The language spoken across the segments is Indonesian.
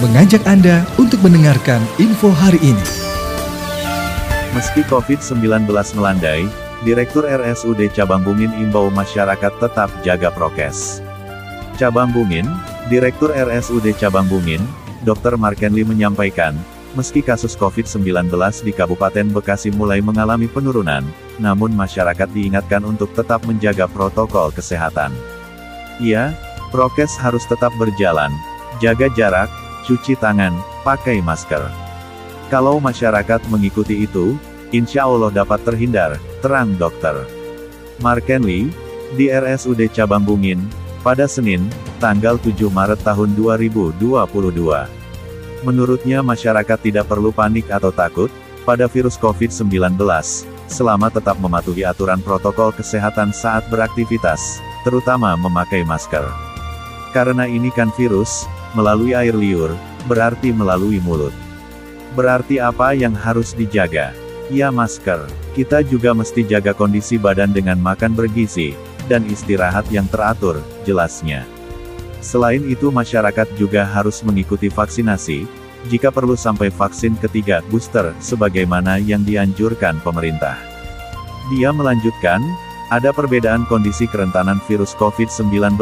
mengajak Anda untuk mendengarkan info hari ini. Meski COVID-19 melandai, Direktur RSUD Cabang Bungin imbau masyarakat tetap jaga prokes. Cabang Bungin, Direktur RSUD Cabang Bungin, Dr. Markenli menyampaikan, meski kasus COVID-19 di Kabupaten Bekasi mulai mengalami penurunan, namun masyarakat diingatkan untuk tetap menjaga protokol kesehatan. Iya, prokes harus tetap berjalan, jaga jarak, cuci tangan, pakai masker. Kalau masyarakat mengikuti itu, insya Allah dapat terhindar, terang dokter. Markenli, di RSUD Cabang Bungin, pada Senin, tanggal 7 Maret tahun 2022. Menurutnya masyarakat tidak perlu panik atau takut, pada virus COVID-19, selama tetap mematuhi aturan protokol kesehatan saat beraktivitas, terutama memakai masker. Karena ini kan virus, melalui air liur, berarti melalui mulut. Berarti apa yang harus dijaga? Ya masker. Kita juga mesti jaga kondisi badan dengan makan bergizi, dan istirahat yang teratur, jelasnya. Selain itu masyarakat juga harus mengikuti vaksinasi, jika perlu sampai vaksin ketiga, booster, sebagaimana yang dianjurkan pemerintah. Dia melanjutkan, ada perbedaan kondisi kerentanan virus COVID-19,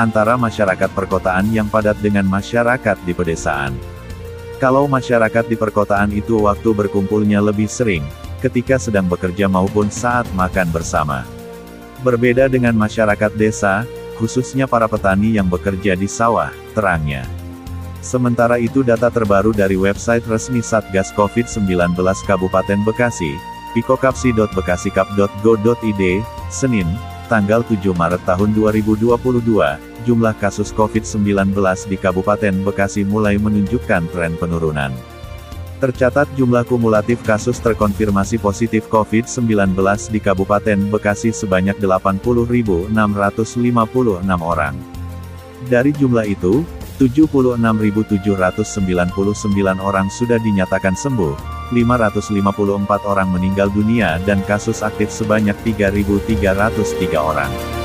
antara masyarakat perkotaan yang padat dengan masyarakat di pedesaan. Kalau masyarakat di perkotaan itu waktu berkumpulnya lebih sering, ketika sedang bekerja maupun saat makan bersama. Berbeda dengan masyarakat desa, khususnya para petani yang bekerja di sawah, terangnya. Sementara itu data terbaru dari website resmi Satgas COVID-19 Kabupaten Bekasi, pikokapsi.bekasikap.go.id, Senin, tanggal 7 Maret tahun 2022, jumlah kasus COVID-19 di Kabupaten Bekasi mulai menunjukkan tren penurunan. Tercatat jumlah kumulatif kasus terkonfirmasi positif COVID-19 di Kabupaten Bekasi sebanyak 80.656 orang. Dari jumlah itu, 76.799 orang sudah dinyatakan sembuh, 554 orang meninggal dunia dan kasus aktif sebanyak 3.303 orang.